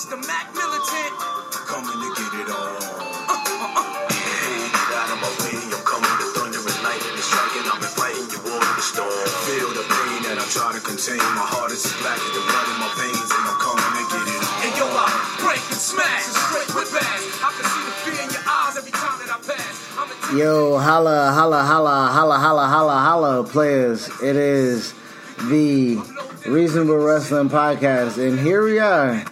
it's the Mac militant. Coming to get it on. Get out of my way, I'm coming to thunder and lightning is striking. I'm inviting you all to the storm. Feel the pain that I'm to contain. My heart is as black as the blood in my veins, and I'm coming to get it on. And yo, I break and smash and straight with bass. I can see the fear in your eyes every time that I pass. A Yo, holla, holla, holla, holla, holla, holla, holla, players. It is the Reasonable Wrestling Podcast, and here we are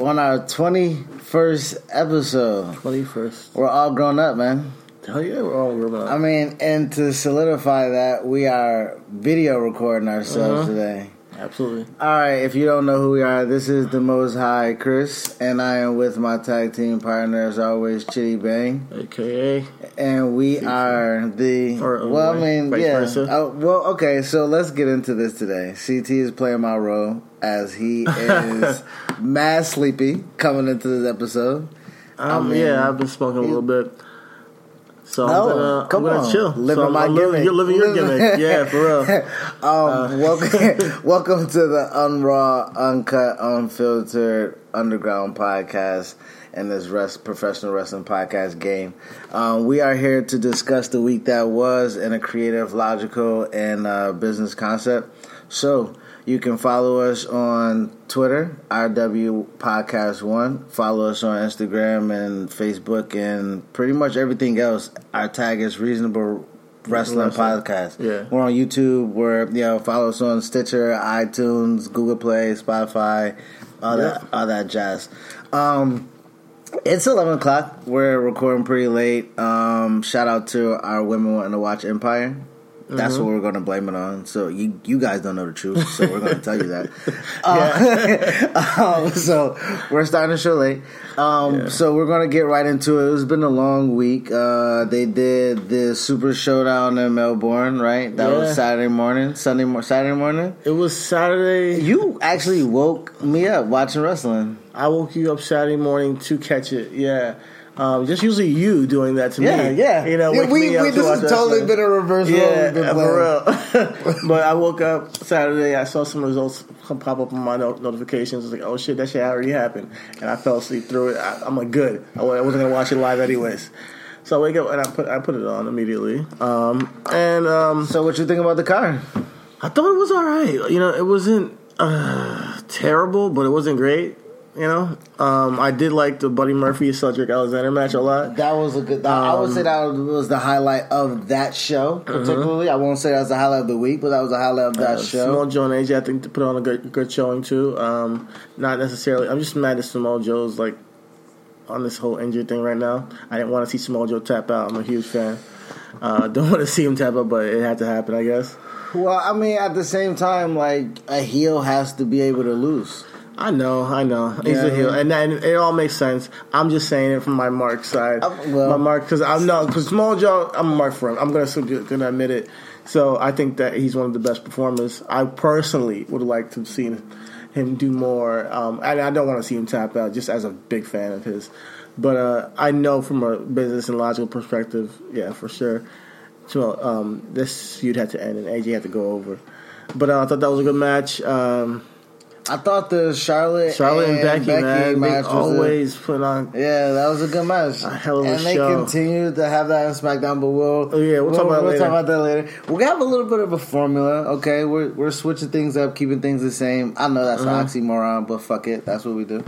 on our 21st episode. Twenty first. We're all grown up, man. Hell yeah, we're all grown up. I mean, and to solidify that, we are video recording ourselves Uh-huh. today. Absolutely. All right, if you don't know who we are, this is the Most High Chris, and I am with my tag team partner, as always, Chidi Bang. AKA. And we are the Or, well, I mean, yeah. Oh, well, okay. So let's get into this today. CT is playing my role as he is mad sleepy coming into this episode. Um, mean, yeah, I've been smoking a little bit. So I'm No, gonna, come I'm gonna on. chill. Living so my I'm living, gimmick. You're living your Living- gimmick. Yeah, for real. Um, welcome, welcome to the Unraw, Uncut, Unfiltered Underground podcast and this rest, professional wrestling podcast game. Um, we are here to discuss the week that was in a creative, logical, and uh, business concept. So you can follow us on Twitter, RW Podcast One. Follow us on Instagram and Facebook and pretty much everything else. Our tag is Reasonable Wrestling Wrestling. Podcast. Yeah. We're on YouTube. We're you know follow us on Stitcher, iTunes, Google Play, Spotify, all that all that jazz. Um, it's eleven o'clock. We're recording pretty late. Um, shout out to our women wanting to watch Empire. That's Mm-hmm. what we're going to blame it on. So you you guys don't know the truth, so we're going to tell you that. Uh, um, so we're starting the show late. Um, So we're going to get right into it. It's been a long week. Uh, they did the Super Showdown in Melbourne, right? That Yeah. was Saturday morning, Sunday mor- Saturday morning. It was Saturday. You actually woke me up watching wrestling. I woke you up Saturday morning to catch it. Yeah. Um, just usually you doing that to Yeah, me. yeah. You know, Yeah, we, we, to this watch has totally been a reverse role Yeah, for real. but I woke up Saturday. I saw some results come pop up on my no- notifications. I was like, "Oh shit, that shit already happened," and I fell asleep through it. I, I'm like, "Good." I I wasn't gonna watch it live anyways. So I wake up and I put I put it on immediately. Um, and um, So what you think about the car? I thought it was all right. You know, it wasn't uh, terrible, but it wasn't great. You know, um, I did like the Buddy Murphy Cedric Alexander match a lot. That was a good. I would say that was the highlight of that show, particularly. I won't say that was the highlight of the week, but that was the highlight of that Uh, show. Samoa Joe and AJ, I think, put on a good, good showing too. Um, not necessarily. I'm just mad that Samoa Joe's like on this whole injury thing right now. I didn't want to see Samoa Joe tap out. I'm a huge fan. Uh, don't want to see him tap out, but it had to happen, I guess. Well, I mean, at the same time, like a heel has to be able to lose. I know, I know. He's Yeah. a heel, and, and it all makes sense. I'm just saying it from my Mark side. Uh, well- my Mark, because I'm no, because Samoa Joe, I'm a Mark for him. I'm gonna gonna admit it. So I think that he's one of the best performers. I personally would like to see him do more, um, and I don't want to see him tap out. Just as a big fan of his, but uh, I know from a business and logical perspective, yeah, for sure. So um, this feud had to end, and AJ had to go over. But uh, I thought that was a good match. Um, I thought the Charlotte, Charlotte and, Becky, man, they match was a- always put on. yeah, that was a good match. A hell of a and they show. continue to have that in SmackDown, but we'll Oh, yeah, we'll talk about we'll talk about that later. We have a little bit of a formula. Okay, we're we're switching things up, keeping things the same. I know that's Uh-huh. an oxymoron, but fuck it, that's what we do.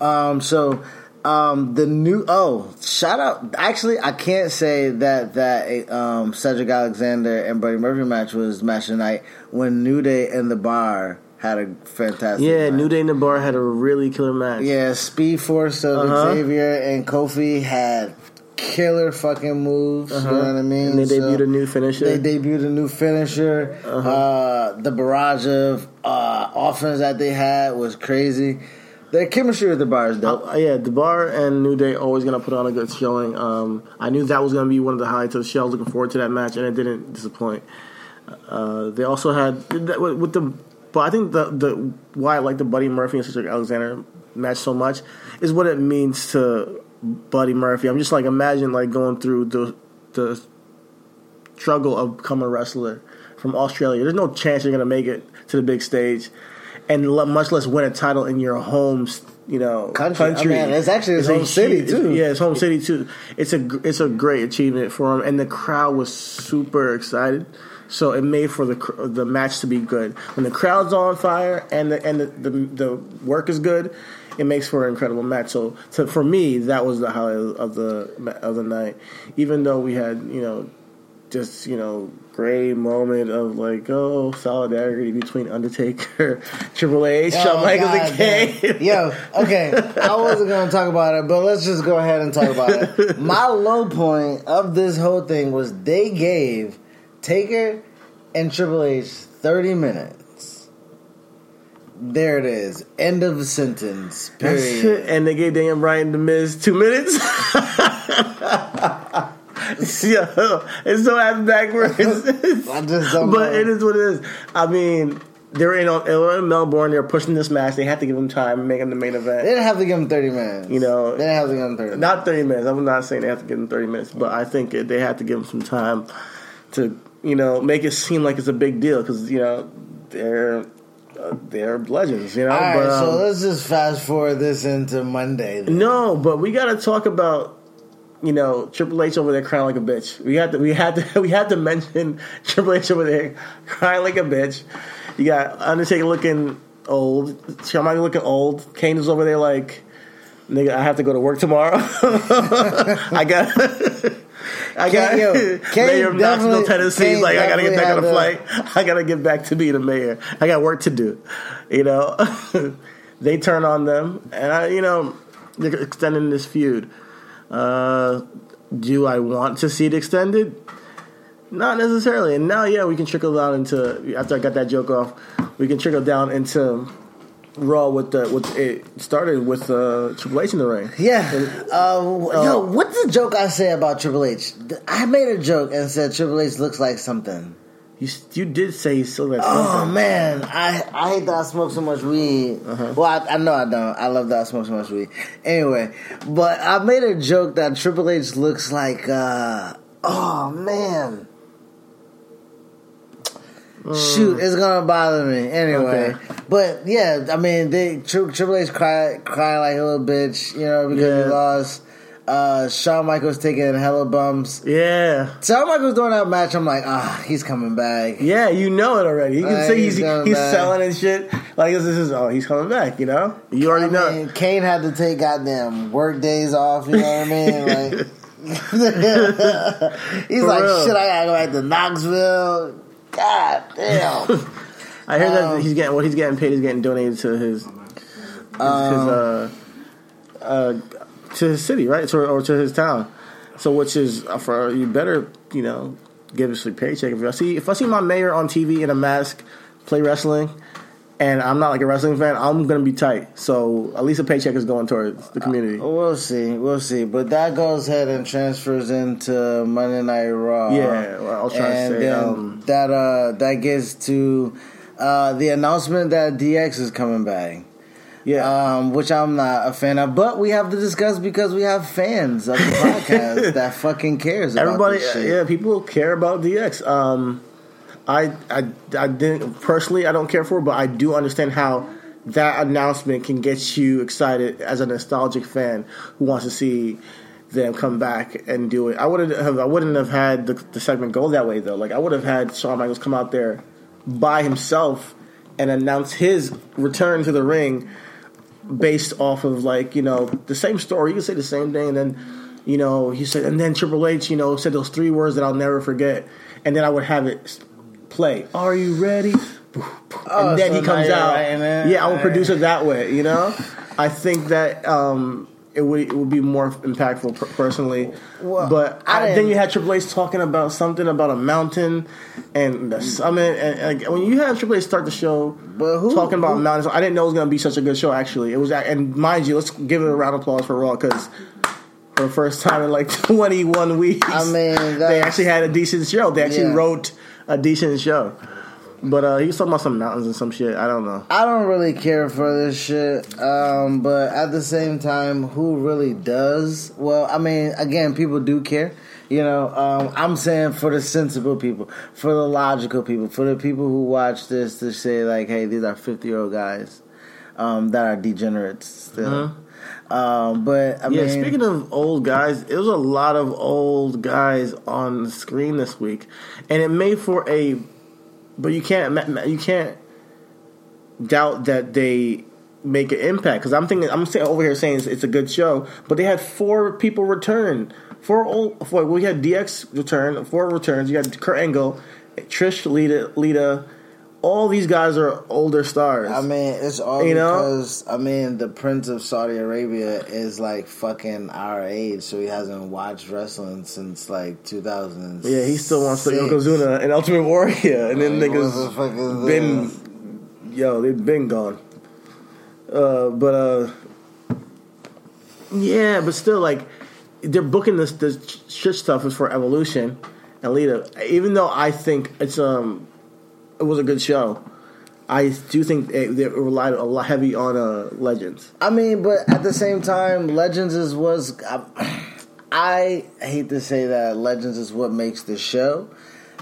Um, so um, the new oh shout out. Actually, I can't say that that um, Cedric Alexander and Buddy Murphy match was match of the night when New Day and the Bar had a fantastic. Yeah, match. New Day in the Bar had a really killer match. Yeah, Speed Force of Uh-huh. Xavier and Kofi had killer fucking moves. You know what I mean? Uh-huh. And they So debuted a new finisher. They debuted a new finisher. Uh-huh. uh the barrage of uh, offense that they had was crazy. Their chemistry with the bar is dope. Uh, yeah, the bar and New Day always gonna put on a good showing. Um, I knew that was gonna be one of the highlights of the show. I was looking forward to that match, and it didn't disappoint. Uh, they also had with the, but I think the the why I like the Buddy Murphy and Cedric Alexander match so much is what it means to Buddy Murphy. I'm just like imagine like going through the the struggle of becoming a wrestler from Australia. There's no chance you're gonna make it to the big stage, and le- much less win a title in your home you know, Country. I mean, it's actually his a home city, huge- too. Yeah, his home city too. It's a it's a great achievement for him, and the crowd was super excited. So it made for the the match to be good. When the crowd's on fire and the and the, the, the work is good, it makes for an incredible match. So to, for me, that was the highlight of the of the night. Even though we had you know just you know great moment of like oh solidarity between Undertaker, Triple H, oh, Shawn Oh, Michaels, God and Kane. Yo, okay. I wasn't going to talk about it, but let's just go ahead and talk about it. My low point of this whole thing was they gave Taker and Triple H 30 minutes. There it is. End of the sentence. Period. And they gave Daniel Bryan the Miz two minutes. yeah, it's so ass backwards. I just don't but know. it is what it is. I mean, they're in, they were in Melbourne. They're pushing this match. They had to give him time and make him the main event. They didn't have to give him 30 minutes. You know, they didn't have to give him 30 minutes. Not thirty minutes. I'm not saying they have to give him thirty minutes, but I think they had to give him some time to, you know, make it seem like it's a big deal because you know they're uh, they're legends. You know, All right, but, um, so let's just fast forward this into Monday. then. No, but we got to talk about you know Triple H over there crying like a bitch. We had to we had to we had to mention Triple H over there crying like a bitch. You got Undertaker looking old, Shawn Michaels looking old. Kane is over there like, nigga, I have to go to work tomorrow. I got. I got yo, mayor of Knoxville, Tennessee. Kane like I gotta get back on the flight. I gotta get back to being a mayor. I got work to do. You know, they turn on them, and I, you know, they're extending this feud. Uh, do I want to see it extended? Not necessarily. And now, yeah, we can trickle down into after I got that joke off, we can trickle down into Raw with the with it started with uh, Triple H in the ring. Yeah. Uh, yo, what's the joke I say about Triple H? I made a joke and said Triple H looks like something. You you did say he still got Oh something. man, I I hate that I smoke so much weed. Uh-huh. Well, I, I know I don't. I love that I smoke so much weed. Anyway, but I made a joke that Triple H looks like. uh Oh man. Shoot, it's gonna bother me anyway. Okay. But yeah, I mean, they Tri- Triple H cried, cried like a little bitch, you know, because Yeah. he lost. Uh, Shawn Michaels taking hella bumps. Yeah. Shawn Michaels doing that match, I'm like, ah, he's coming back. Yeah, you know it already. You can Uh, see he's he's he's selling and shit. Like this is oh he's coming back. You know you already I know. mean, Kane had to take goddamn work days off. You know what I mean? Like, he's For like, real. shit. I gotta go back to Knoxville. God damn. I heard Um, that he's getting what he's getting paid is getting donated to his, his, his uh, uh, to his city, right? To, or to his town. So, which is uh, for you better, you know, give us a paycheck. If I see if I see my mayor on TV in a mask play wrestling, and I'm not like a wrestling fan, I'm gonna be tight. So at least a paycheck is going towards the community. we'll see. We'll see. But that goes ahead and transfers into Monday Night Raw. Yeah, well, I was trying to say, um, that uh that gets to uh the announcement that DX is coming back. yeah, um, which I'm not a fan of. But we have to discuss because we have fans of the podcast that fucking cares. About Everybody, this shit. yeah, people care about DX. Um, I, I, I didn't personally. I don't care for, but I do understand how that announcement can get you excited as a nostalgic fan who wants to see them come back and do it. I wouldn't have. I wouldn't have had the, the segment go that way though. Like I would have had Shawn Michaels come out there by himself and announce his return to the ring based off of like you know the same story. You can say the same thing, and then you know he said, and then Triple H, you know, said those three words that I'll never forget, and then I would have it play. Are you ready? Oh, and then so he comes out. it? Yeah, I would produce it that way. You know, I think that. um it would, it would be more impactful per- personally, Well, but I I, then you had Triple H talking about something about a mountain and the summit, and, when you have Triple H start the show But who- talking about who- mountains, I didn't know it was going to be such a good show. Actually, it was, and mind you, let's give it a round of applause for Raw because for the first time in like 21 weeks, I mean, they actually had a decent show. They actually Yeah. wrote a decent show. But uh, he was talking about some mountains and some shit. I don't know. I don't really care for this shit, um, but at the same time, who really does? Well, I mean, again, people do care. You know, um, I'm saying for the sensible people, for the logical people, for the people who watch this to say like, "Hey, these are 50 year old guys." um, that are degenerates still. Um, but I. Yeah, mean, speaking of old guys, it was a lot of old guys on the screen this week, and it made for a. But you can't you can't doubt that they make an impact because I'm thinking I'm saying over here saying it's, it's a good show, but they had four people return. Four old. Four, we had DX return. Four returns. You had Kurt Angle, Trish, Lita, Lita. All these guys are older stars. I mean, it's all You know? because I mean, the Prince of Saudi Arabia is like fucking our age, so he hasn't watched wrestling since like 2000. yeah, he still wants to Yokozuna and Ultimate Warrior, and then niggas what the fuck is been yo, they've been gone. Uh, but uh, yeah, but still, like they're booking this this shit stuff is for Evolution and Lita. Even though I think it's um it was a good show, I do think they, they relied a lot heavy on uh Legends. I mean, but at the same time, Legends is was. I, I hate to say that Legends is what makes the show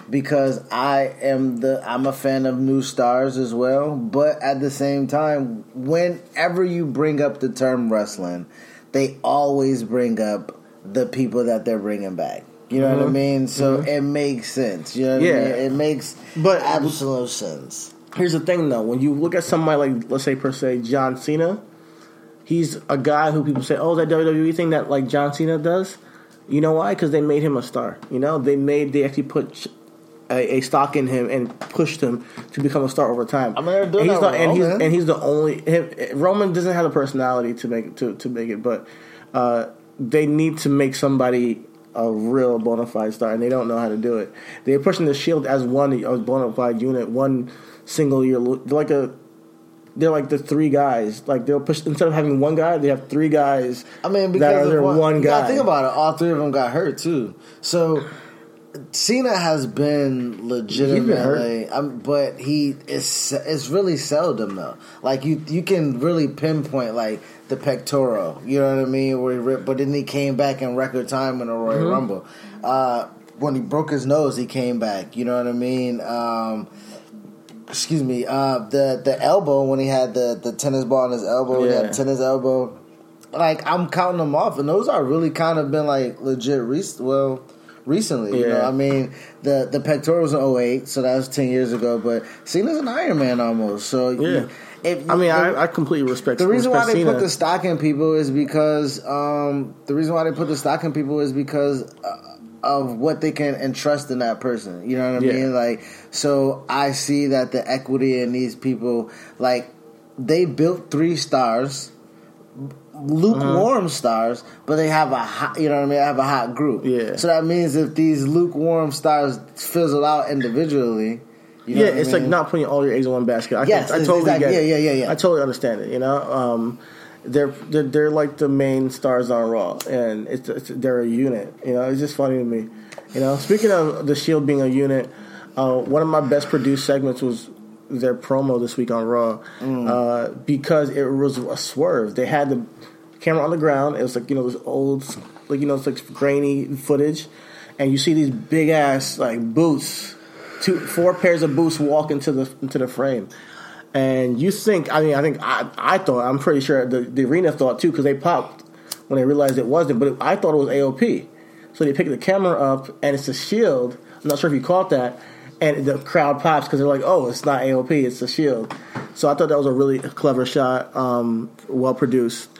because I am the I'm a fan of new stars as well. But at the same time, whenever you bring up the term wrestling, they always bring up the people that they're bringing back. You know what I mean? So it makes sense. You know what Yeah. I mean? It makes But- absolute sense. Here's the thing, though. When you look at somebody like, let's say, per se, John Cena, he's a guy who people say, "Oh, that WWE thing that like John Cena does." You know why? Because they made him a star. You know, they made they actually put a, a stock in him and pushed him to become a star over time. I mean, they're doing and he's that the, and he's and he's the only him, Roman doesn't have the personality to make it to to make it, but uh, they need to make somebody a real bona fide star, and they don't know how to do it. They're pushing the Shield as one a bona fide unit, one single year. They're like a they're like the three guys. Like they'll push instead of having one guy, they have three guys. I mean, that because are their one, one guy. think about it. All three of them got hurt too. So Cena has been legitimately, um, but he is it's really seldom though. Like you, you can really pinpoint like the pectoral. You know what I mean? Where he ripped, but then he came back in record time in a Royal Mm-hmm. Rumble. Uh, when he broke his nose, he came back. You know what I mean? Um, excuse me. Uh, the the elbow when he had the the tennis ball in his elbow, he Yeah. had tennis elbow. Like I'm counting them off, and those are really kind of been like legit. Rec- well, recently, you know, I mean, the the pectorals in 08, so that was ten years ago. But Cena's an Iron Man almost. So Yeah. if, I mean, the, I, I completely respect the reason why they Cena. put the stock in people is because um, the reason why they put the stock in people is because uh, of what they can entrust in that person. You know what I Yeah. mean? Like, so I see that the equity in these people, like, they built three stars, lukewarm Uh-huh. stars, but they have a hot, you know what I mean? They have a hot group. Yeah. So that means if these lukewarm stars fizzle out individually. You know yeah, what I it's like not putting all your eggs in one basket. I, Yes, I totally exactly. get it. Yeah, yeah, yeah, yeah. I totally understand it. You know, um, they're, they're they're like the main stars on Raw, and it's, it's they're a unit. You know, it's just funny to me. You know, speaking of the Shield being a unit, uh, one of my best produced segments was their promo this week on Raw Mm. uh, because it was a swerve. They had the camera on the ground. It was like you know this old, like you know it's like grainy footage, and you see these big ass like boots, two four pairs of boots walk into the into the frame. And you think, I mean, I think I, I thought, I'm pretty sure the, the arena thought too, because they popped when they realized it wasn't, but I thought it was AOP. So they pick the camera up, and it's a shield. I'm not sure if you caught that. And the crowd pops because they're like, oh, it's not AOP, it's a shield. So I thought that was a really clever shot, um, well produced.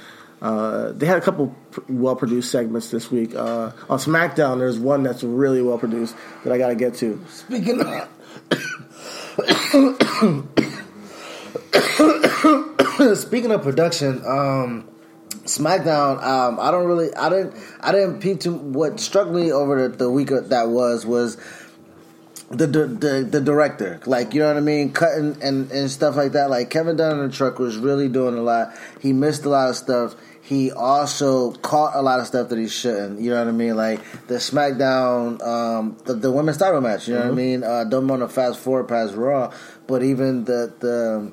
Uh, they had a couple well produced segments this week. Uh, on SmackDown, there's one that's really well produced that I got to get to. Speaking of, speaking of production, um, SmackDown. Um, I don't really, I didn't, I didn't peep too. What struck me over the, the week that was was the, the the director. Like you know what I mean, cutting and and stuff like that. Like Kevin Dunn in the truck was really doing a lot. He missed a lot of stuff. He also caught a lot of stuff that he shouldn't. You know what I mean? Like the SmackDown, um, the, the women's title match. You know what I mean? Uh, don't want to fast forward past Raw, but even the the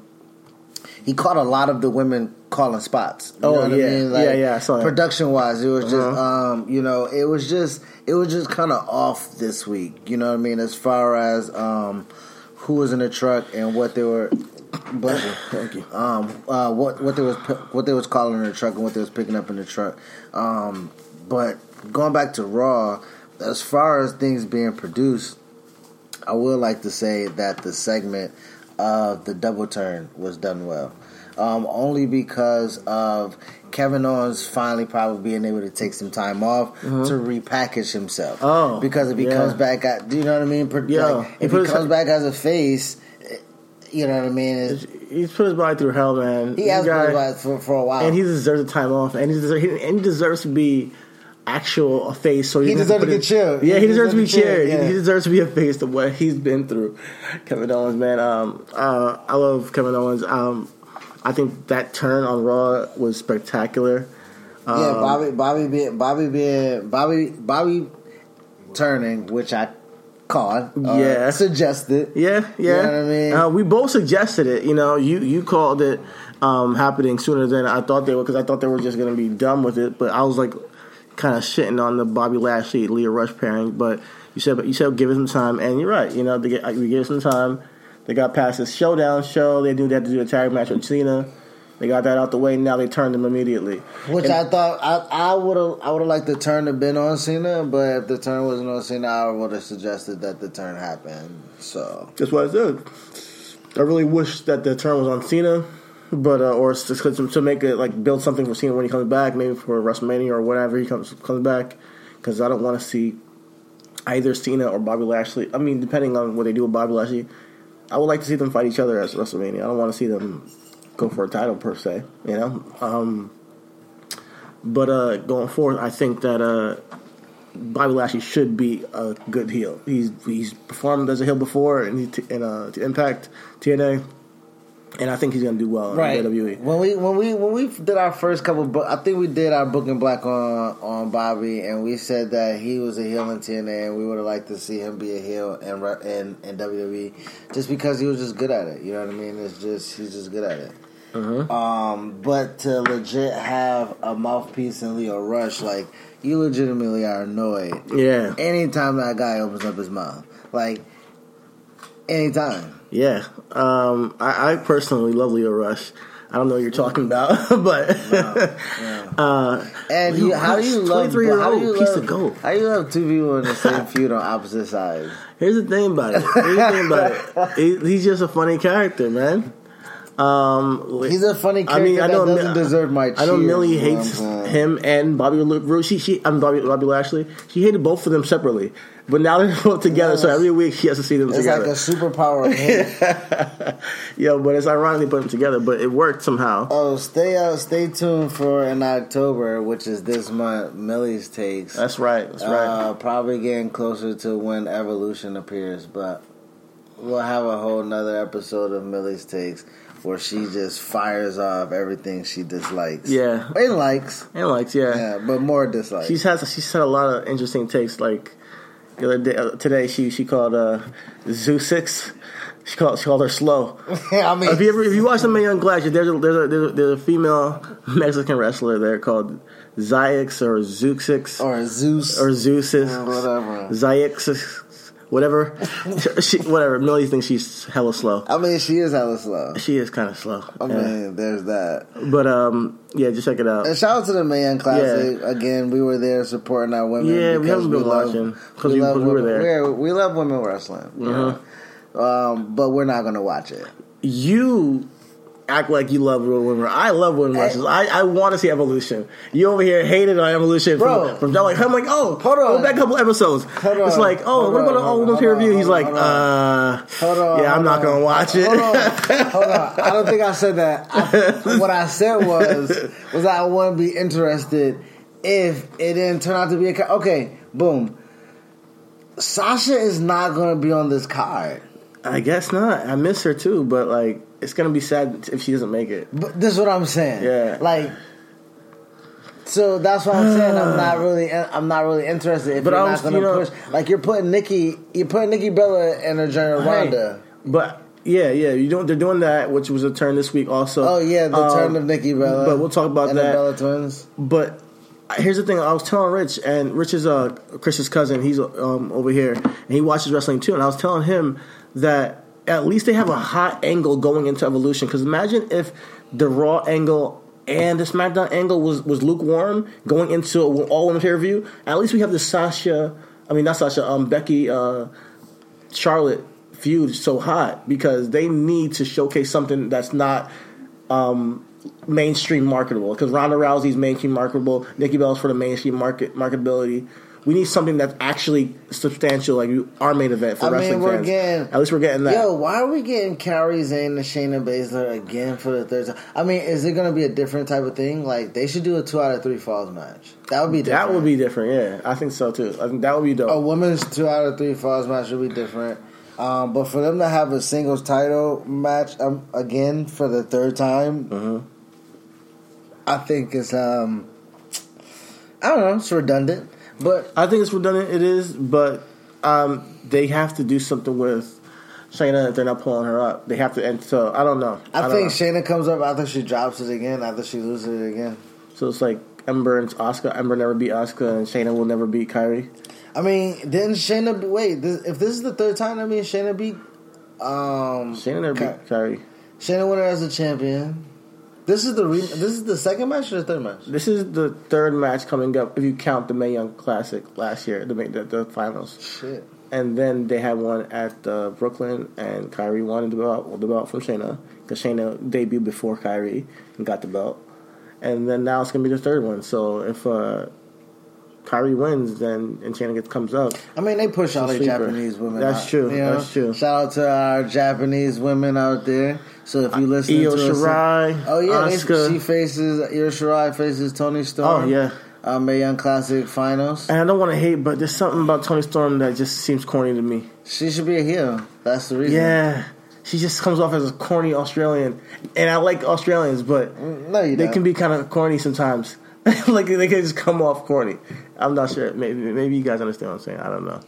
he caught a lot of the women calling spots. You Oh, know what yeah. I mean? Yeah, yeah, I saw that. Production wise, it was just Uh-huh. um, you know, it was just it was just kind of off this week. You know what I mean? As far as um, who was in the truck and what they were Bless you. Thank you. um, uh, what what they was what they was calling in the truck and what they was picking up in the truck. Um, but going back to Raw, as far as things being produced, I would like to say that the segment of the double turn was done well. Um, only because of Kevin Owens finally probably being able to take some time off to repackage himself. Mm-hmm. Oh, because if he yeah. comes back, at, do you know what I mean? Like, He if put he his- comes back as a face, you know what I mean? It, He's put his body through hell, man. he has guy- been like for, for a while. and he deserves a time off, and he deserves, and he deserves to be actual a face. So He doesn't deserves to get cheered. Yeah, He he deserves to be deserves to be cheered, yeah. He deserves to be a face to what he's been through. Kevin Owens, man. Um, uh, I love Kevin Owens. Um, I think that turn on Raw was spectacular. yeah, Um, Bobby, Bobby being, Bobby being, Bobby, Bobby turning, which I called, uh, Yeah. suggested. Yeah, yeah. know what I mean? Uh, we both suggested it. You know, you you called it um, happening sooner than I thought they were because I thought they were just going to be done with it. But I was like, kind of shitting on the Bobby Lashley Lio Rush pairing. But you said, but you said give it some time, and you're right. You know, they we gave it some time. They got past this showdown show. They knew they had to do a tag match with Cena. They got that out the way. Now they turned them immediately. Which And- I thought I I would have I would have liked the turn to been on Cena, but if the turn wasn't on Cena, I would have suggested that the turn happened. So That's what I said. I really wish that the turn was on Cena, but uh, or to, to make it like build something for Cena when he comes back, maybe for WrestleMania or whatever he comes comes back, because I don't want to see either Cena or Bobby Lashley. I mean, depending on what they do with Bobby Lashley, I would like to see them fight each other at WrestleMania. I don't want to see them go for a title per se, you know. Um, but uh, going forward, I think that uh, Bobby Lashley should be a good heel. He's he's performed as a heel before in in uh, Impact TNA, and I think he's going to do well in WWE. When we when we when we did our first couple, book, I think we did our booking black on on Bobby, and we said that he was a heel in TNA, and we would have liked to see him be a heel in re- in, in WWE, just because he was just good at it. You know what I mean? It's just he's just good at it. Um, but to legit have a mouthpiece in Lio Rush, like you legitimately are annoyed Yeah, anytime that guy opens up his mouth, like anytime. yeah. Um, I, I personally love Lio Rush. I don't know what you're talking about, but uh, And you, how do you love? 23 year how do old you piece love, of gold. How do you love two people in the same feud on opposite sides? Here's the thing about it. Here's the thing about it. He- he's just a funny character, man. Um, He's a funny I mean, I know that doesn't deserve my. I know Millie hates him and Bobby Roode. She, she, I'm Bobby, Bobby Lashley. She hated both of them separately, but now they're both together. So every week she has to see them It's together. like a superpower. of. Yo, but it's ironic they put them together, but it worked somehow. oh, stay out. Stay tuned for in October, which is this month. Millie's takes. That's right. That's right. Uh, probably getting closer to when Evolution appears, but we'll have a whole nother episode of Millie's takes where she just fires off everything she dislikes. Yeah. and likes. and likes, yeah. Yeah, but more dislikes. She's has she's had a lot of interesting takes. Like the other day, uh, today, she she called uh, Zoo Six. She called she called her slow. I mean, If you ever if you watch the Young Glass, there's a, there's a there's a, there's a female Mexican wrestler there called Zayix or Zooxix or Zeus or Zeusis, whatever. Zayix, whatever. she, whatever. Millie thinks she's hella slow. I mean, she is hella slow. She is kind of slow. I Yeah. mean, there's that. But um, yeah, just check it out. And shout out to the Man Classic yeah. again. We were there supporting our women. Yeah, we because haven't been love- watching, 'cause we- 'cause we were there. We're- We love women wrestling. you know. Um, but we're not gonna watch it. you act like you love real women. I love women wrestlers. I, I want to see evolution. You over here hated on evolution, Bro. From, from like I'm like, oh, Hold on. Go back a couple episodes. Hold It's on. like, oh, Hold what on, about an all on, peer review? He's like, hold uh, Hold on. yeah, I'm not on. gonna watch it. Hold on. Hold on. I don't think I said that. I, what I said was was I wouldn't be interested if it didn't turn out to be a ca- okay. Boom. Sasha is not going to be on this card. I guess not. I miss her too, but like, it's gonna be sad if she doesn't make it. But this is what I'm saying. Yeah. Like. So that's what I'm saying. I'm not really, I'm not really interested. If But you're I not to you know- push, like you're putting Nikki, you're putting Nikki Bella in a journey with Ronda. But yeah, yeah, you don't. They're doing that, which was a turn this week also. Oh yeah, the Um, turn of Nikki Bella. But we'll talk about and that. the Bella twins. But here's the thing: I was telling Rich, and Rich is uh, Chris's cousin. He's um, over here, and he watches wrestling too. And I was telling him that at least they have a hot angle going into Evolution. Because imagine if the Raw angle and the SmackDown angle was was lukewarm going into a all women's pay view. At least we have the Sasha, I mean not Sasha, um Becky, uh, Charlotte feud so hot because they need to showcase something that's not um, mainstream marketable. Because Ronda Rousey's mainstream marketable, Nikki Bella's for the mainstream market marketability. We need something that's actually substantial, like our main event for I wrestling mean, we're fans. getting. At least we're getting that. Yo, why are we getting Kairi Sane and Shayna Baszler again for the third time? I mean, is it going to be a different type of thing? Like, they should do a two out of three falls match. That would be different. that would be different. Yeah, I think so too. I think that would be dope. a women's two out of three falls match would be different. Um, but for them to have a singles title match um, again for the third time, Mm-hmm. I think it's um, I don't know, it's redundant. But I think it's redundant. It is, but um, they have to do something with Shayna if they're not pulling her up. They have to, and so I don't know. I, don't think know. Shayna comes up after she drops it again, after she loses it again. so. It's like Ember and Asuka. Ember never beat Asuka, and Shayna will never beat Kairi. I mean, didn't Shayna wait? This, if this is the third time, I mean, Shayna beat um, Shayna never Ky- beat Kairi. Shayna won her as a champion. This is the re- this is the second match or the third match? This is the third match coming up if you count the Mae Young Classic last year, the the, the finals. Shit. And then they had one at uh, Brooklyn, and Kairi won the belt, the belt from Shayna because Shayna debuted before Kairi and got the belt. And then now it's gonna be the third one. So if uh, Kairi wins, then and gets comes up, I mean, they push all the. Japanese women. That's out, true. you know? That's true. Shout out to our Japanese women out there. So if you listen Io to us, Shirai, oh yeah, Asuka. she faces Io Shirai faces Toni Storm. Oh yeah. uh, Mae Young Classic Finals. And I don't want to hate, but there's something about Toni Storm that just seems corny to me. She should be a heel. That's the reason. Yeah, she just comes off as a corny Australian, and I like Australians, but No, you they don't. can be kind of corny sometimes. like they can just come off corny. I'm not sure. Maybe maybe you guys understand what I'm saying. I don't know.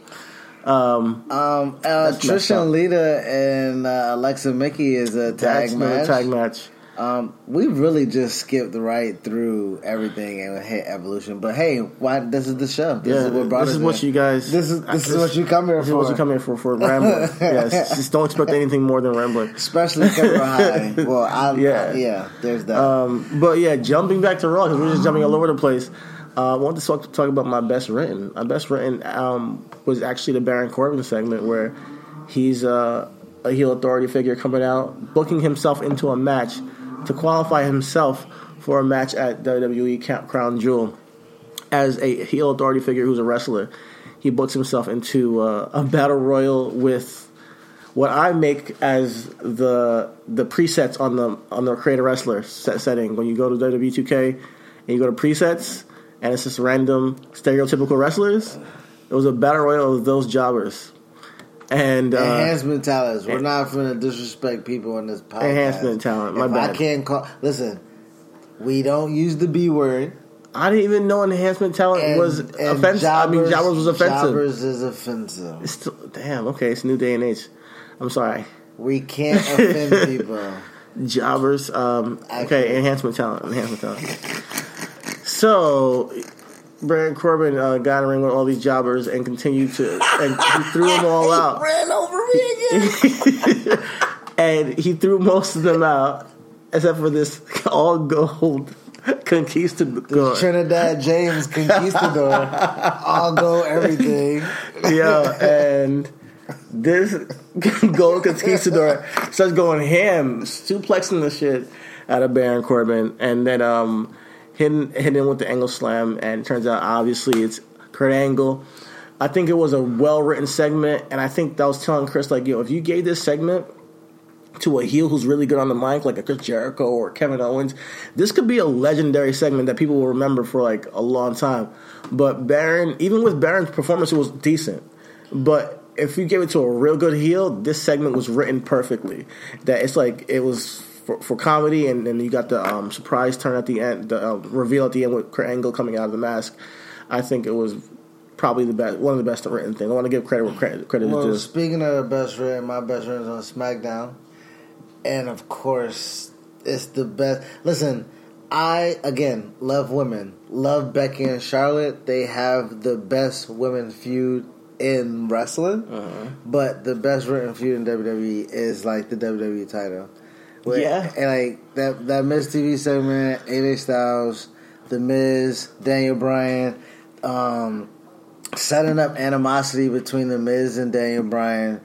Um, Um, uh, Trisha. Lita and uh, Alexa Mickie is a tag match. tag match. Um, we really just skipped right through everything and hit evolution. But hey, why? This is the show. This Yeah, is what brought this is what here. you guys. This is this is what you come here This is for. what you come here for for rambling. yes, just don't expect anything more than rambling. Especially Kevin High. Well, I, Yeah. yeah, yeah. There's that. Um, but yeah, jumping back to Raw because we're just jumping all over the place. Uh, I want to talk, talk about my best written. My best written um, was actually the Baron Corbin segment where he's uh, a heel authority figure coming out, booking himself into a match to qualify himself for a match at WWE Crown Jewel as a heel authority figure who's a wrestler. He books himself into uh, a battle royal with what I make as the the presets on the on the create a wrestler set setting. When you go to WWE 2K and you go to presets and it's just random stereotypical wrestlers, it was a battle royal of those jobbers. And uh, enhancement talents. We're not going to disrespect people in this podcast. Enhancement talent, my if bad. I can't call. Listen, we don't use the B word. I didn't even know enhancement talent And, was offensive. I mean, jobbers was offensive. Jobbers is offensive. It's still, damn. Okay, it's a new day and age. I'm sorry. We can't offend people. Jobbers. Um, okay, enhancement talent. Enhancement talent. So, Baron Corbin uh, got in ring with all these jobbers and continued to, and he threw them all out. Ran over me again. And he threw most of them out, except for this all gold conquistador. Trinidad James Conquistador. all gold everything. Yeah, and this gold conquistador starts going ham, suplexing the shit out of Baron Corbin, and then um, hitting hitting with the angle slam, and it turns out obviously it's Kurt Angle. I think it was a well written segment, and I think that was telling Chris like, yo, if you gave this segment to a heel who's really good on the mic, like a Chris Jericho or Kevin Owens, this could be a legendary segment that people will remember for like a long time. But Baron, even with Baron's performance, it was decent. But if you gave it to a real good heel, this segment was written perfectly. That it's like it was for, for comedy, and then you got the um, surprise turn at the end, the uh, reveal at the end with Kurt Angle coming out of the mask. I think it was probably the best, one of the best written things. I want to give credit where credit, credit Well, is due. speaking of the best written, my best friend is on SmackDown, and of course, it's the best. Listen, I again love women, love Becky and Charlotte. They have the best women feud in wrestling, Uh-huh. but the best written feud in WWE is like the WWE title. Where- Yeah. and like that that Miz TV segment, AJ Styles, The Miz, Daniel Bryan, um, setting up animosity between The Miz and Daniel Bryan.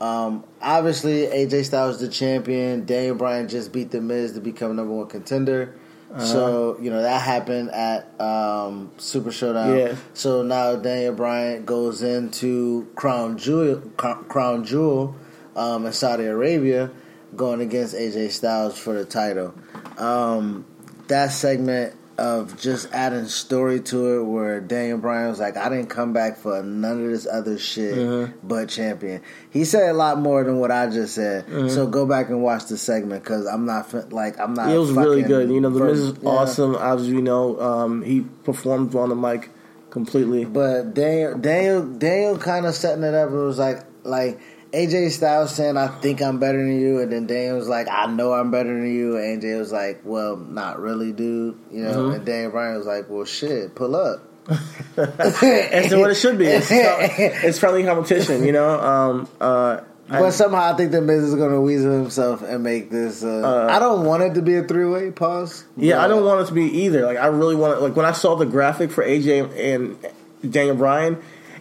Um, obviously, AJ Styles the champion. Daniel Bryan just beat The Miz to become number one contender. Uh-huh. So you know that happened at um, Super Showdown. Yeah. So now Daniel Bryan goes into Crown Jewel, Crown Jewel, um, in Saudi Arabia, going against AJ Styles for the title. Um, that segment of just adding story to it, where Daniel Bryan was like, "I didn't come back for none of this other shit, Mm-hmm. but champion." He said a lot more than what I just said. So go back and watch the segment because I'm not like I'm not. Mm-hmm. It was really good. You know, the Miz is yeah. awesome. As you know, um, he performed on the mic completely. But Daniel, Daniel, Daniel, kind of setting it up. It was like, like AJ Styles saying, "I think I'm better than you," and then Daniel was like, "I know I'm better than you," and AJ was like, "Well, not really, dude." You know, Mm-hmm. and Daniel Bryan was like, "Well, shit, pull up." It's what it should be. It's, it's friendly competition. You know. Um, uh, I- But somehow I think the Miz is going to weasel himself and make this. Uh, I don't want it to be a three way. Pause. Yeah, I don't want it to be either. Like, I really want it. Like, when I saw the graphic for AJ and Daniel Bryan,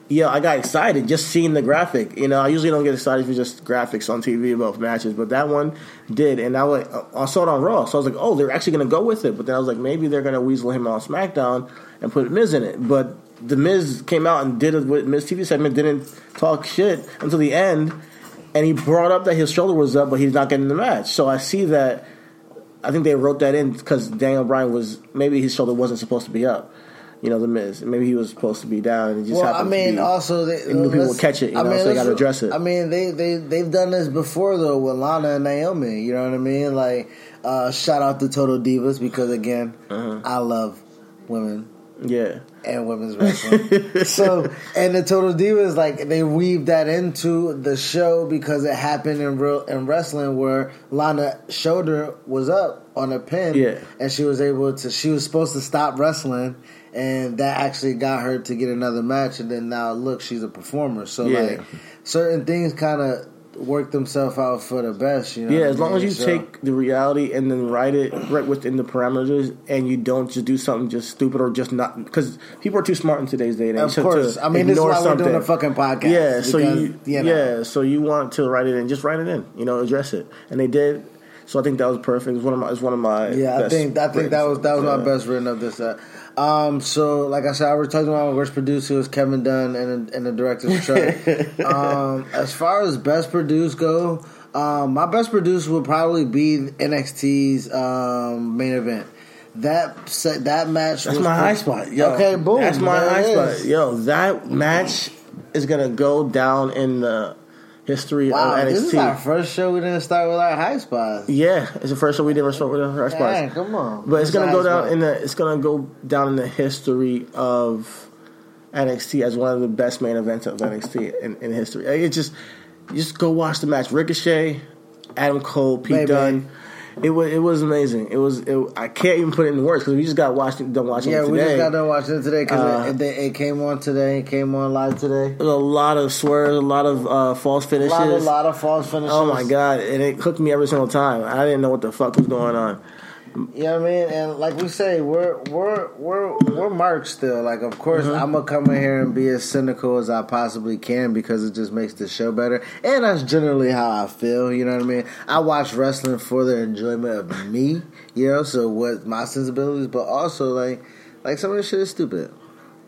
yeah, I got excited just seeing the graphic. You know, I usually don't get excited for just graphics on TV about matches, but that one did. And I, like, I saw it on Raw, so I was like, oh, they're actually going to go with it. But then I was like, maybe they're going to weasel him on SmackDown and put Miz in it. But the Miz came out and did it with Miz TV segment, didn't talk shit until the end. And he brought up that his shoulder was up, but he's not getting the match. So I see that I think they wrote that in because Daniel Bryan was maybe his shoulder wasn't supposed to be up. You know, the Miz. Maybe he was supposed to be down, and it just Well, I mean, to be, also they, and new people catch it, you know, so they gotta address it. I mean, they they they've done this before though with Lana and Naomi. You know what I mean? Like, uh, shout out to Total Divas because again, Uh-huh. I love women yeah, and women's wrestling. so, and the Total Divas, like they weave that into the show because it happened in real in wrestling where Lana shoulder was up on a pin, Yeah. and she was able to. She was supposed to stop wrestling, and that actually got her to get another match. And then now look, she's a performer. So Yeah. like certain things kind of work themselves out for the best. You know, yeah. As long mean? as you So- take the reality and then write it right within the parameters, and you don't just do something just stupid or just not because people are too smart in today's day and age. Of to- course, I mean this is why we're doing a fucking podcast. Yeah, so you, you know. yeah, so you want to write it in, just write it in, you know, address it, and they did. So I think that was perfect. It's one of my, it's one of my Yeah, I think I think that was that was my best written of this. set. Um, so like I said, I was talking about my worst producer was Kevin Dunn and and the director's truck. um, as far as best produced go, um, my best produced would probably be NXT's um, main event. That set, that match. That's was my high spot. Yo, okay, boom. That's my high spot. Yo, that match is gonna go down in the history Wow, of this is our first show. We didn't start with our high spots. Yeah, it's the first show we didn't start with our high spots. Come on. But it's What's gonna go down spot? in the it's gonna go down in the history of NXT as one of the best main events of NXT in, in history. Like, It just you just go watch the match. Ricochet, Adam Cole, Pete Baby. Dunne. It was it was amazing. It was it, I can't even put it in words because we just got watching done watching today. Yeah, it we just got done watching it today because Uh, it, it, it came on today. It came on live today. There's a lot of swears, a lot of uh, false A finishes. lot, a lot of false finishes. Oh my god! And it hooked me every single time. I didn't know what the fuck was going on. You know what I mean? And like we say, we're we're we're we're marks still. Like, of course, Mm-hmm. I'm gonna come in here and be as cynical as I possibly can because it just makes the show better. And that's generally how I feel. You know what I mean? I watch wrestling for the enjoyment of me. You know, so what my sensibilities, but also like like some of this shit is stupid.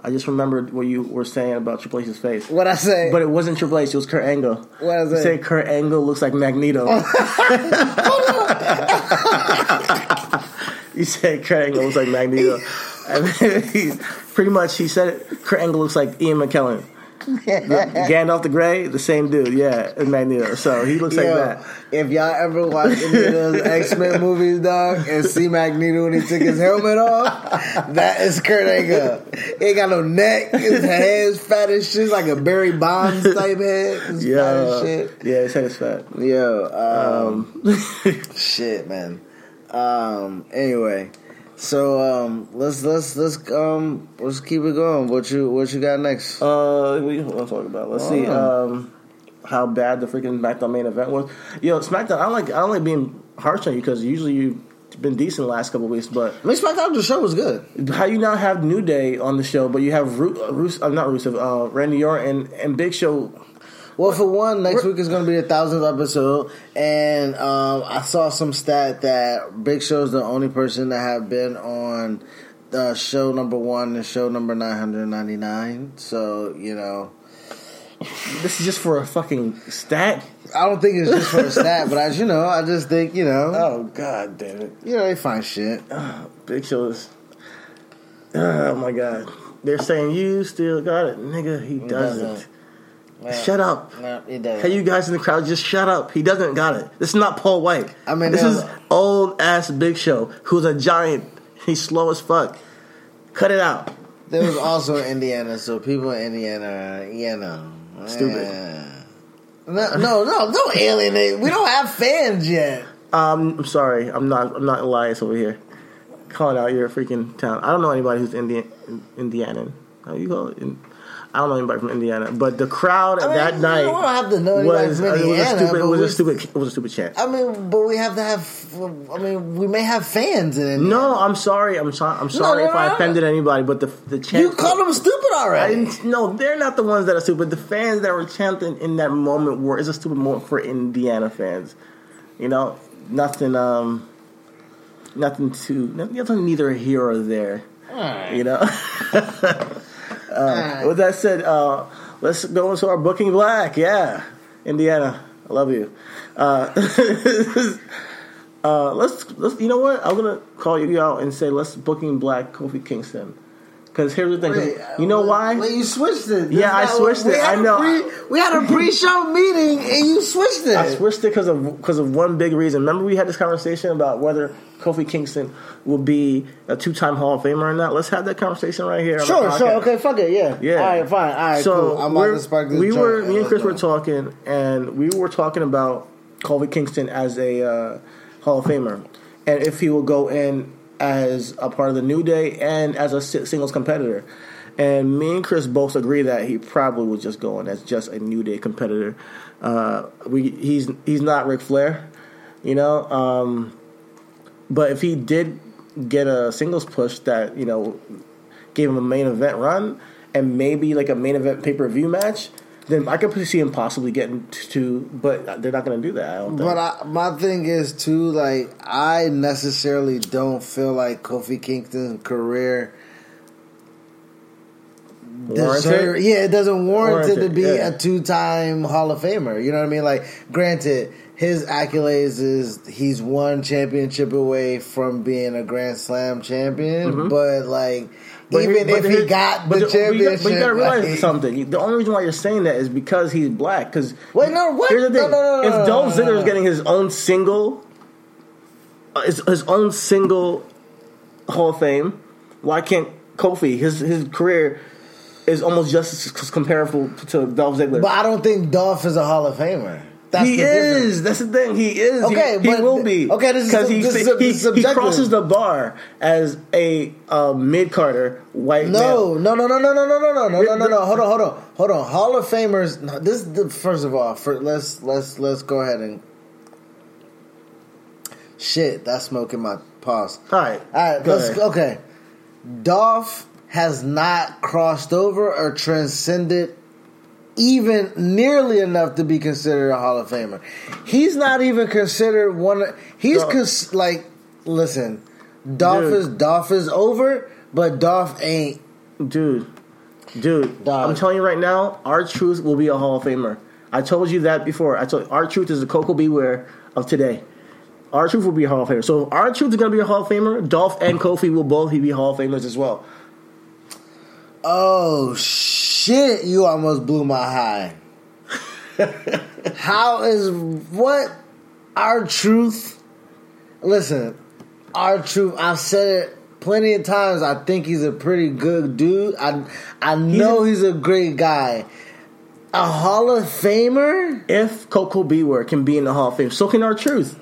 I just remembered what you were saying about Triple H's face. What I say? But it wasn't Triple H, it was Kurt Angle. What I You say? say Kurt Angle looks like Magneto. you said Kurt Angle looks like Magneto. And he, pretty much he said it, Kurt Angle looks like Ian McKellen. Gandalf the Grey, the same dude, yeah, as Magneto. So he looks like that. if y'all ever watch any of those X Men movies, dog, and see Magneto when he took his helmet off, that is Kurt Angle. He ain't got no neck. His head's fat as shit, like a Barry Bonds type head. It's fat Yeah, as shit. yeah, his head is fat. Yo, um, shit, man. Um, anyway, So um, let's let's let's um let's keep it going. What you what you got next? Uh, what you want to talk about? Let's see. Oh. Um, how bad the freaking SmackDown main event was. Yo, SmackDown. I don't like. I don't like being harsh on you because usually you've been decent the last couple of weeks. But I mean, SmackDown the show was good. how you now have New Day on the show, but you have Ru- uh, Rus- uh, not Rusev, uh, Randy Orton and, and Big Show. Well, for one, next week is going to be the thousandth episode, and um, I saw some stat that Big Show is the only person that have been on uh, show number one and show number nine hundred ninety nine. So you know, This is just for a fucking stat. I don't think it's just for a stat, but as you know, I just think you know, Oh god damn it! you know, they find shit. Big Show is. Oh my god! They're saying you still got it, nigga. He doesn't. Shut up. No, it doesn't. Hey, you guys in the crowd, just shut up. He doesn't got it. This is not Paul White. I mean, this is old ass Big Show, who's a giant. He's slow as fuck. Cut it out. There was also Indiana, so people in Indiana, you know, Stupid. eh. No, no, no, don't alienate. We don't have fans yet. Um, I'm sorry. I'm not. I'm not Elias over here. Calling out your freaking town. I don't know anybody who's Indian, Indianan. How you call it? In, I don't know anybody from Indiana. But the crowd I mean, that night don't have to know was, uh, was a stupid. It was a stupid. It was a stupid chant. I mean, but we have to have. I mean, we may have fans in Indiana. No, I'm sorry. I'm sorry. I'm sorry no, if I offended anybody. But the the chant. you called them stupid already. No, they're not the ones that are stupid. The fans that were chanting in that moment were is a stupid moment for Indiana fans. You know, nothing. Um, nothing to. Nothing neither here or there. You know. uh, with that said, uh, let's go into our booking black. Yeah, Indiana, I love you. Uh, uh, let's let's. You know what? I'm gonna call you out and say let's booking black Kofi Kingston. Because here's the thing, Wait, you know why? Wait, you switched it. Yeah, I not what- switched it. I know. Pre, we had a pre-show meeting, and you switched it. I switched it because of because of one big reason. Remember, we had this conversation about whether Kofi Kingston will be a two time Hall of Famer or not. Let's have that conversation right here. Sure, sure. Okay, fuck it. Yeah. Yeah. All right, fine. All right, so cool. I'm about we're- to spark this we were me and Chris were talking, and we were talking about Kofi Kingston as a uh, Hall of Famer, and if he will go in as a part of the New Day and as a singles competitor. And me and Chris both agree that he probably was just going as just a New Day competitor. Uh, we he's he's not Ric Flair, you know. Um, but if he did get a singles push that you know gave him a main event run and maybe like a main event pay per view match, then I could see him possibly getting to. But they're not going to do that. I don't think. But I, my thing is too, like I necessarily don't feel like Kofi Kingston's career deserve. Yeah, it doesn't warrant it to be yeah. a two-time Hall of Famer. You know what I mean? Like, granted, his accolades is he's one championship away from being a Grand Slam champion, mm-hmm. but like. But even here- if he got the got- championship, but you gotta realize like- something. The only reason why you're saying that is because he's black. Because Wait, no, what? Here's the thing: no, no, no, if Dolph Ziggler is getting his own single, uh, his, his own single Hall of Fame, why can't Kofi? His his career is almost just as comparable to Dolph Ziggler. But I don't think Dolph is a Hall of Famer. That's he the difference. is. That's the thing. He is. Okay, he, he will be. okay, this is he, this he, he, is subjective. crosses the bar as a uh, mid-carder white No, male. no, no, no, no, no, no, no, no, no, no, no, no. Hold on, hold on, hold on. Hall of Famers. No, this the first of all. For, let's let's let's go ahead and shit. That's smoking my pause. All right, All right, go let's ahead. okay. Dolph has not crossed over or transcended even nearly enough to be considered a Hall of Famer. He's not even considered one. of- He's cons- like, listen, Dolph Dude. is Dolph is over, but Dolph ain't. dude, dude. I'm telling you right now, our truth will be a Hall of Famer. I told you that before. I told R-Truth is the Koko B. Ware of today. R-Truth will be a Hall of Famer. So R-Truth is going to be a Hall of Famer. Dolph and Kofi will both be Hall of Famers as well. Oh shit! Shit, you almost blew my high. How is what R-Truth? Listen, R-Truth. I've said it plenty of times. I think he's a pretty good dude. I I know he's a great guy. A Hall of Famer? If Koko B. Ware can be in the Hall of Fame, so can R-Truth.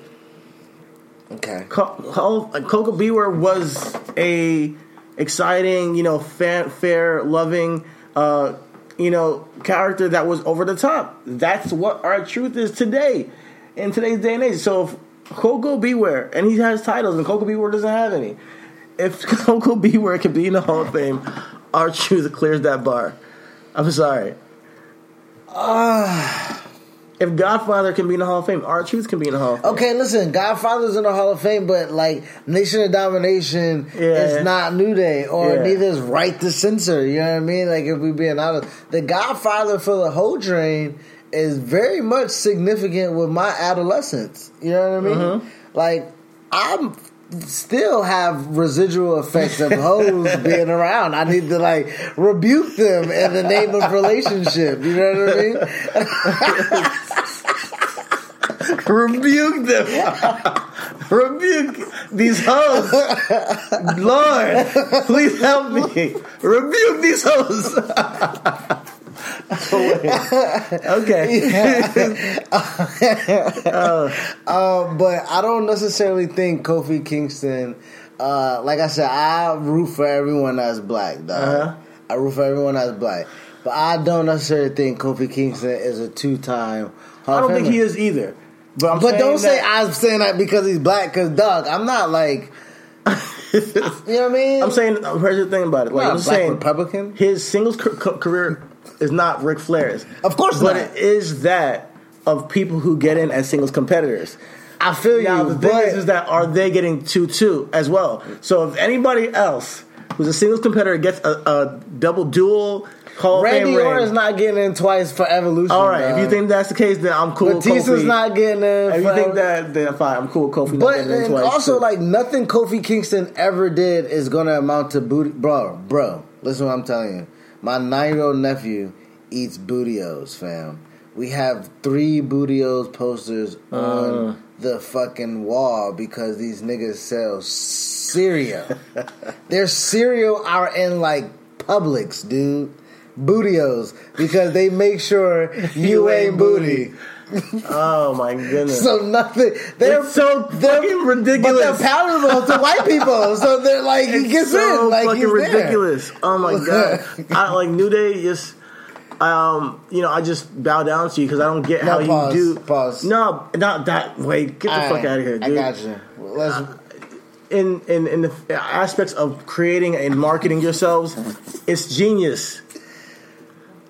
Okay. Co- Koko B. Ware was a exciting, you know, fan, fair, loving, uh, you know, character that was over the top. That's what R-Truth is today, in today's day and age. So if Koko B. Ware, and he has titles, and Koko B. Ware doesn't have any. If Koko B. Ware can be in the Hall of Fame, R-Truth clears that bar. I'm sorry. If Godfather can be in the Hall of Fame, R-Truth can be in the Hall of Fame. Okay, listen, Godfather's in the Hall of Fame, but like Nation of Domination Yeah. is not New Day, or Yeah. neither is Right to Censor. You know what I mean? Like if we being honest, the Godfather for the whole train is very much significant with my adolescence. You know what I mean? Mm-hmm. Like I'm still have residual effects of hoes being around. I need to like rebuke them in the name of relationship. You know what I mean? rebuke them. rebuke these hoes. Lord, please help me. Rebuke these hoes. okay. Um, but I don't necessarily think Kofi Kingston. Uh, like I said, I root for everyone that's black. Dog. Uh-huh. I root for everyone that's black, but I don't necessarily think Kofi Kingston is a two-time. I don't think he is either. But, But don't say I'm saying that because he's black. Because dog, I'm not like. you know what I mean? I'm saying. Here's the thing about it. Like I'm saying, Republican. his singles ca- ca- career is not Ric Flair's. Of course but not. it is that of people who get in as singles competitors. I feel Now you, the thing is, is that are they getting two two as well? So if anybody else who's a singles competitor gets a, a double dual Hall Randy Orton's not getting in twice for Evolution. all right. If you think that's the case, then I'm cool. with Batista's Kofi. not getting in, If you think that, then fine. I'm cool. with Kofi. But getting in and twice, also, too. like nothing Kofi Kingston ever did is gonna amount to booty, bro. Bro, listen, what I'm telling you. My nine year old nephew eats Booty-O's, fam. We have three Booty-O's posters Uh. on the fucking wall because these niggas sell cereal. Their cereal are in like Publix, dude. Booty-O's because they make sure you, ain't booty. Oh my goodness. So nothing. They're It's so they're- fucking But they're palatable to white people, so they're like he gets so in, like fucking he's there. ridiculous. Oh my god! I like New Day. Just um, you know, I just bow down to you because I don't get No, how pause, you do. pause. No, not that. way. get the All fuck right, out of here, I dude. got you. Let's. In in in the aspects of creating and marketing yourselves, it's genius.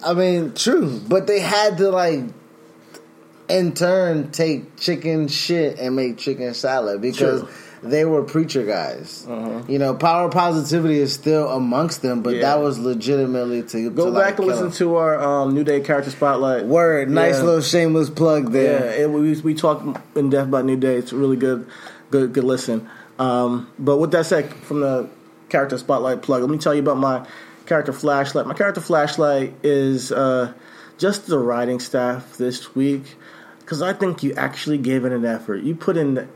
I mean, true, but they had to like, in turn, take chicken shit and make chicken salad because. Uh-huh. They were preacher guys. You know, power positivity is still amongst them, but Yeah. that was legitimately to Go to, back like, and listen them. to our um, New Day character spotlight. Word, nice Yeah. little shameless plug Yeah, there. it, we we talk in depth about New Day. It's a really good, good, good listen. Um, but with that said, from the character spotlight plug, let me tell you about my character flashlight. My character flashlight is uh, just the writing staff this week because I think you actually gave it an effort. You put in the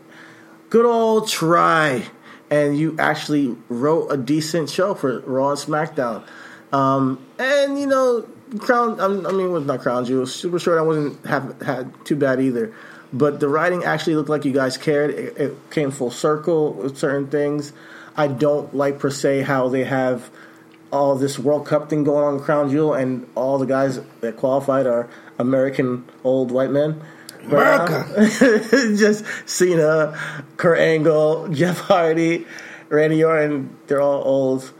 good old try, and you actually wrote a decent show for Raw and SmackDown. Um, and you know, crown. I mean, it was not crown jewel. Super short. I wasn't have had too bad either. But the writing actually looked like you guys cared. It, it came full circle with certain things. I don't like per se how they have all this World Cup thing going on in Crown Jewel, and all the guys that qualified are American old white men. America. just Cena, Kurt Angle, Jeff Hardy, Randy Orton. They're all old.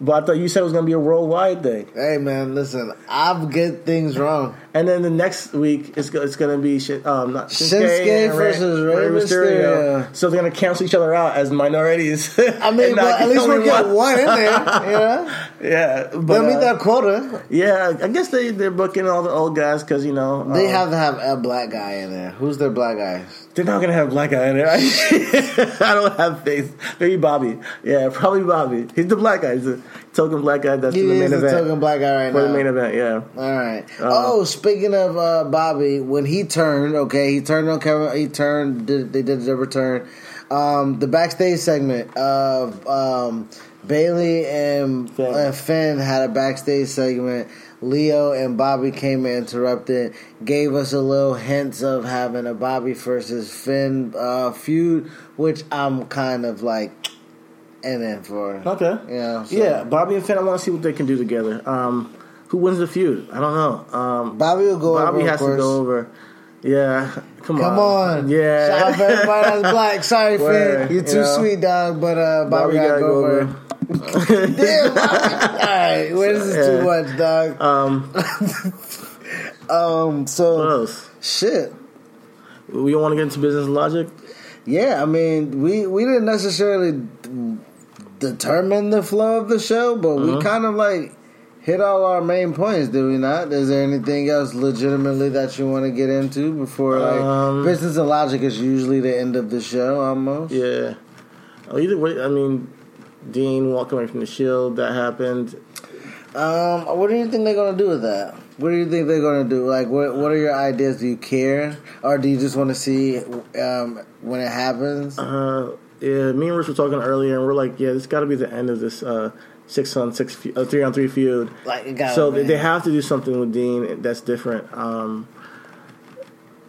But I thought you said it was going to be a worldwide thing. Hey man, listen, I've get things wrong. And then the next week it's it's going to be um not Shinsuke, Shinsuke versus Rey Mysterio. So they're going to cancel each other out as minorities. I mean, but at least we'll get one in there. You know, Yeah, but they'll meet uh, that quota. yeah, I guess they they're booking all the old guys because you know They um, have to have a black guy in there. Who's their black guy? They're not gonna have a black guy in there. I don't have faith. Maybe Bobby. Yeah, probably Bobby. He's the black guy. He's the token black guy that's He the main event. token black guy right For now. the main event, yeah. All right. Uh, oh, speaking of uh, Bobby, when he turned, okay, he turned on Kevin. He turned. Did, they did the return. um, the backstage segment of um, Bailey and Finn. Finn. Uh, Finn had a backstage segment. Lio and Bobby came and interrupted, gave us a little hints of having a Bobby versus Finn uh, feud, which I'm kind of like in then for. Okay. Yeah. so- Yeah, Bobby and Finn. I want to see what they can do together. Um, who wins the feud? I don't know. Um, Bobby will go Bobby over. has to go over. Yeah, come, Come on. Yeah, Shout out for everybody that's black. Sorry, Word, Finn. You're you too know. sweet, dog. But uh, Bobby, gotta, go, over. Damn, Bobby. All right. Well, this is Yeah. too much, dog. Um, Um. what So else? shit. We don't want to get into business logic. Yeah. I mean, we we didn't necessarily determine the flow of the show, but we Uh-huh. kind of like hit all our main points. Did we not? Is there anything else legitimately that you want to get into before like Um, business and logic is usually the end of the show almost? Yeah. Oh, either way, I mean, Dean walking away from the Shield. That happened. Um, what do you think they're gonna do with that? What do you think they're gonna do? Like, what what are your ideas? Do you care, or do you just want to see um, when it happens? Uh, yeah, me and Rich were talking earlier, and we're like, yeah, this got to be the end of this uh, six on six, fe- uh, three on three feud. Like, so they, they have to do something with Dean that's different. Um,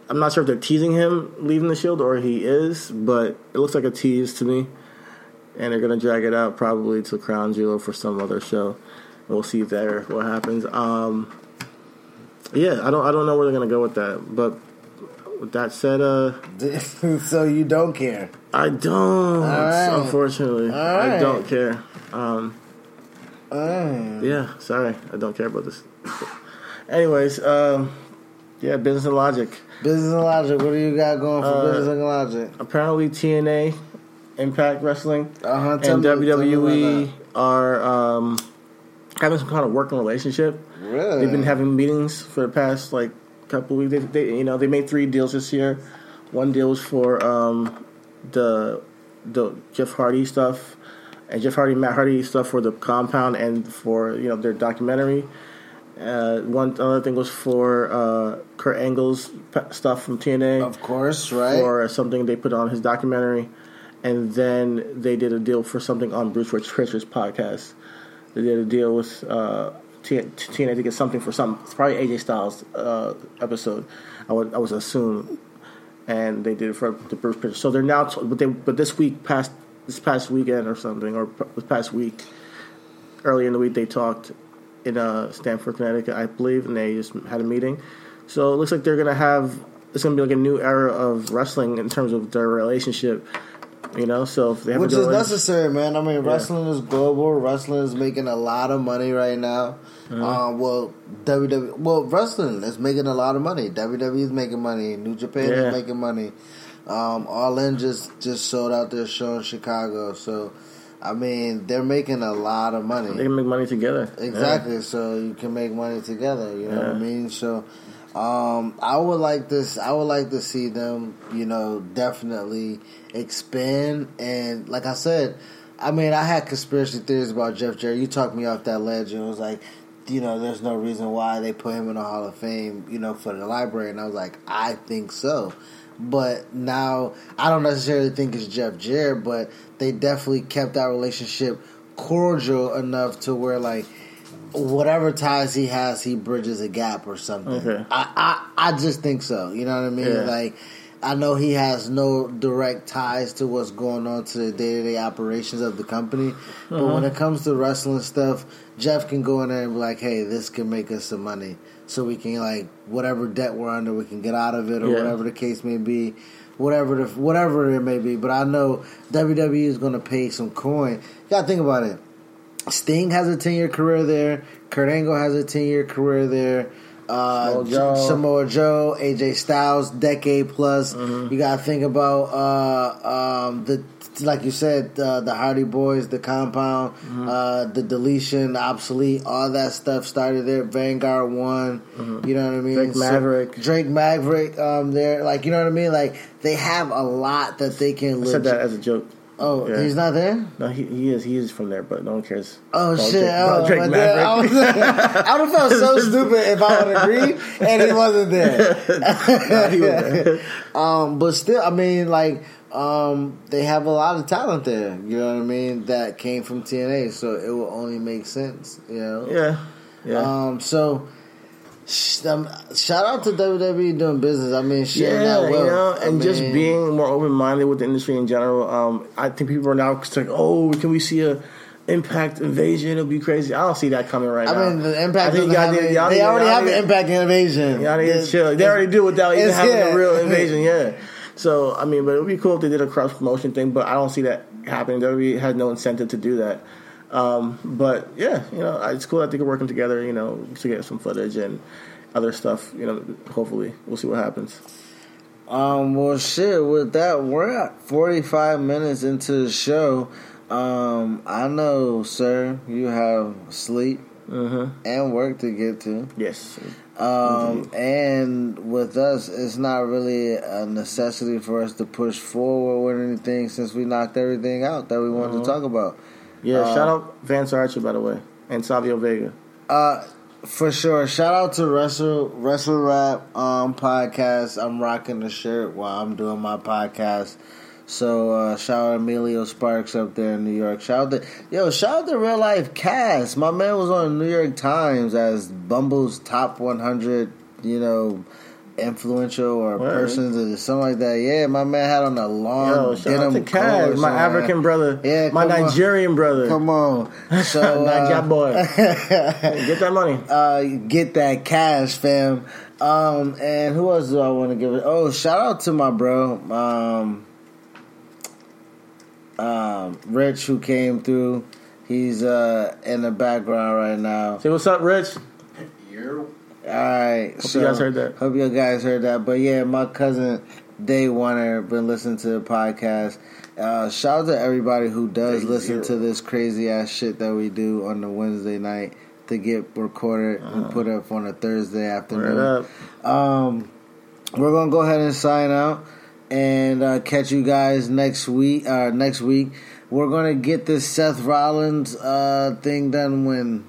I'm not sure if they're teasing him leaving the Shield or he is, but it looks like a tease to me. And they're gonna drag it out probably to Crown Jewel for some other show. We'll see there what happens. Um, yeah, I don't I don't know where they're gonna go with that. But with that said, uh, so you don't care. I don't. right. Unfortunately, I don't care. Um, Mm. yeah, sorry, I don't care about this. Anyways, um, yeah, business and logic. Business and logic. What do you got going for Uh, business and logic? Apparently, TNA, Impact Wrestling, Uh huh. and WWE are um, having some kind of working relationship. Really? They've been having meetings for the past like couple weeks. They, they you know they made three deals this year. One deal was for um, the the Jeff Hardy stuff, and Jeff Hardy Matt Hardy stuff for the compound and for you know their documentary. Uh, one other thing was for uh, Kurt Angle's stuff from TNA Of course, right? Or something they put on his documentary, and then they did a deal for something on Bruce Rich Pritchard's podcast. They did a deal with uh, TNA to get something for some it's probably AJ Styles uh, episode. I would I was assume, and they did it for the Bruce Pritchard. So they're now, t- but they but this week past this past weekend or something or p- this past week, early in the week they talked in uh, Stamford, Connecticut, I believe, and they just had a meeting. So it looks like they're gonna have it's gonna be like a new era of wrestling in terms of their relationship. You know, so if they have Which is necessary, man. I mean, wrestling is global. Wrestling is making a lot of money right now. Uh-huh. Um, well, WWE, well, wrestling is making a lot of money. WWE is making money. New Japan Yeah. is making money. Um, All In just just sold out their show in Chicago. So, I mean, they're making a lot of money. they can make money together. Exactly. So you can make money together. You know what I mean? So um, I would like this. I would like to see them. You know, definitely expand. And like I said, I mean, I had conspiracy theories about Jeff Jarrett. You talked me off that ledge, and it was like. You know, there's no reason why they put him in the Hall of Fame, you know, for the library. And I was like, I think so. But now, I don't necessarily think it's Jeff Jarrett, but they definitely kept that relationship cordial enough to where, like, whatever ties he has, he bridges a gap or something. Okay. I, I I just think so. You know what I mean? Yeah. Like I know he has no direct ties to what's going on to the day to day operations of the company, but Uh-huh. when it comes to wrestling stuff, Jeff can go in there and be like, "Hey, this can make us some money, so we can like whatever debt we're under, we can get out of it, or Yeah. whatever the case may be." Whatever the whatever it may be, but I know WWE is going to pay some coin. You got to think about it. Sting has a ten year career there. Kurt Angle has a ten year career there. Uh, Samoa Joe. Samoa Joe, AJ Styles, decade plus. Mm-hmm. You got to think about uh, um, the like you said, uh, the Hardy Boys, the Compound, Mm-hmm. uh, the deletion, the obsolete, all that stuff started there. Vanguard one, you know what I mean? Mm-hmm. Drake Maverick. Drake Maverick, um, there, like you know what I mean? Like they have a lot that they can. I Legit- said that as a joke. Oh, Yeah. he's not there. No, he, he is. He is from there, but no one cares. Oh shit! Drake, oh, Drake then I, was, I would have felt so stupid if I would agree and he wasn't there. No, he was there. um, but still, I mean, like, um, they have a lot of talent there. You know what I mean? That came from TNA, so it will only make sense. You know. Yeah, yeah. Um. So. Um, shout out to WWE doing business. I mean, sharing yeah, that wealth. you know, I and just being more open minded with the industry in general. Um, I think people are now like, oh, can we see a impact invasion? It'll be crazy. I don't see that coming right I now. I mean, the impact. I think y'all need- y'all they need- already y'all have an impact invasion. Y'all need to chill. They already do without even having yeah. a real invasion. Yeah. So I mean, but it would be cool if they did a cross promotion thing. But I don't see that happening. WWE has no incentive to do that. Um, but yeah, you know, it's cool that they can working together. You know, to get some footage and other stuff. You know, hopefully we'll see what happens. Um, well, shit. With that, we're at forty-five minutes into the show. Um, I know, sir, you have sleep Mm-hmm. and work to get to. Yes. Um, and with us, it's not really a necessity for us to push forward with anything since we knocked everything out that we wanted Uh-huh. to talk about. Yeah. Uh, shout out Lance Archer by the way, and Savio Vega. Uh, for sure. Shout out to Wrestle Wrestle Rap um podcast. I'm rocking the shirt while I'm doing my podcast. So uh, shout out Emilio Sparks up there in New York. Shout out to yo, shout out to real life cast. My man was on the New York Times as Bumble's top 100. You know. Influential or Word. persons or something like that. Yeah, my man had on a long Yo, shout out denim to coat Kaz, my like African brother, Yeah, my come on. Nigerian brother. Come on, so Niger uh, boy, get that money. uh, get that cash, fam. Um, and who else do I want to give it? Oh, shout out to my bro, um, um, Rich, who came through. He's uh in the background right now. Say what's up, Rich. All right, hope you guys heard that. Hope you guys heard that. But yeah, my cousin Day Warner been listening to the podcast. Uh, shout out to everybody who does Day listen zero. to this crazy ass shit that we do on the Wednesday night to get recorded and put up on a Thursday afternoon. Um, we're gonna go ahead and sign out and uh, catch you guys next week. Uh, next week, we're gonna get this Seth Rollins uh, thing done when.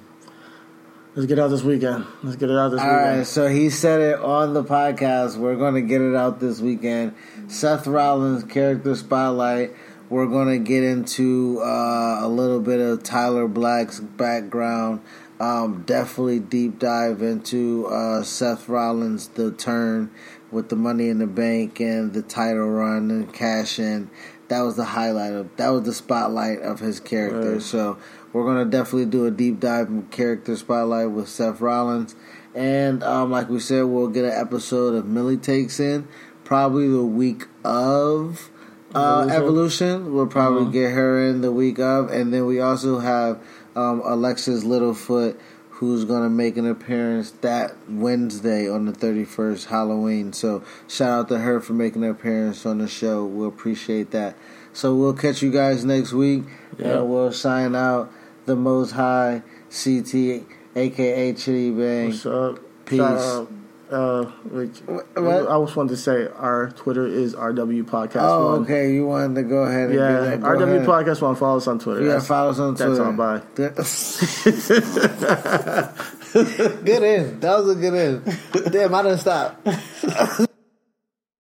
Let's get out this weekend. Let's get it out this All weekend. right, so he said it on the podcast. We're going to get it out this weekend. Seth Rollins character spotlight. We're going to get into uh, a little bit of Tyler Black's background. Um, definitely deep dive into uh, Seth Rollins, the turn with the Money in the Bank and the title run and cash in. That was the highlight of that was the spotlight of his character. Right. So we're gonna definitely do a deep dive in character spotlight with Seth Rollins, and um, like we said, we'll get an episode of Millie takes in probably the week of uh, Evolution. Evolution. We'll probably Mhm. get her in the week of, and then we also have um, Alexis Littlefoot. Who's gonna make an appearance that Wednesday on the thirty first Halloween? So shout out to her for making an appearance on the show. We'll appreciate that. So we'll catch you guys next week, Yeah. and we'll sign out the Most High CT, aka Chidi Bang. What's up? Peace. Shout out, uh, which, What? I just wanted to say our Twitter is RW Podcast Oh, One. okay. You wanted to go ahead and Yeah, that. Go RW ahead. Podcast One. Follow us on Twitter. Yeah, That's- follow us on Twitter. that's all, bye. good in. That was a good in. Damn, I didn't stop.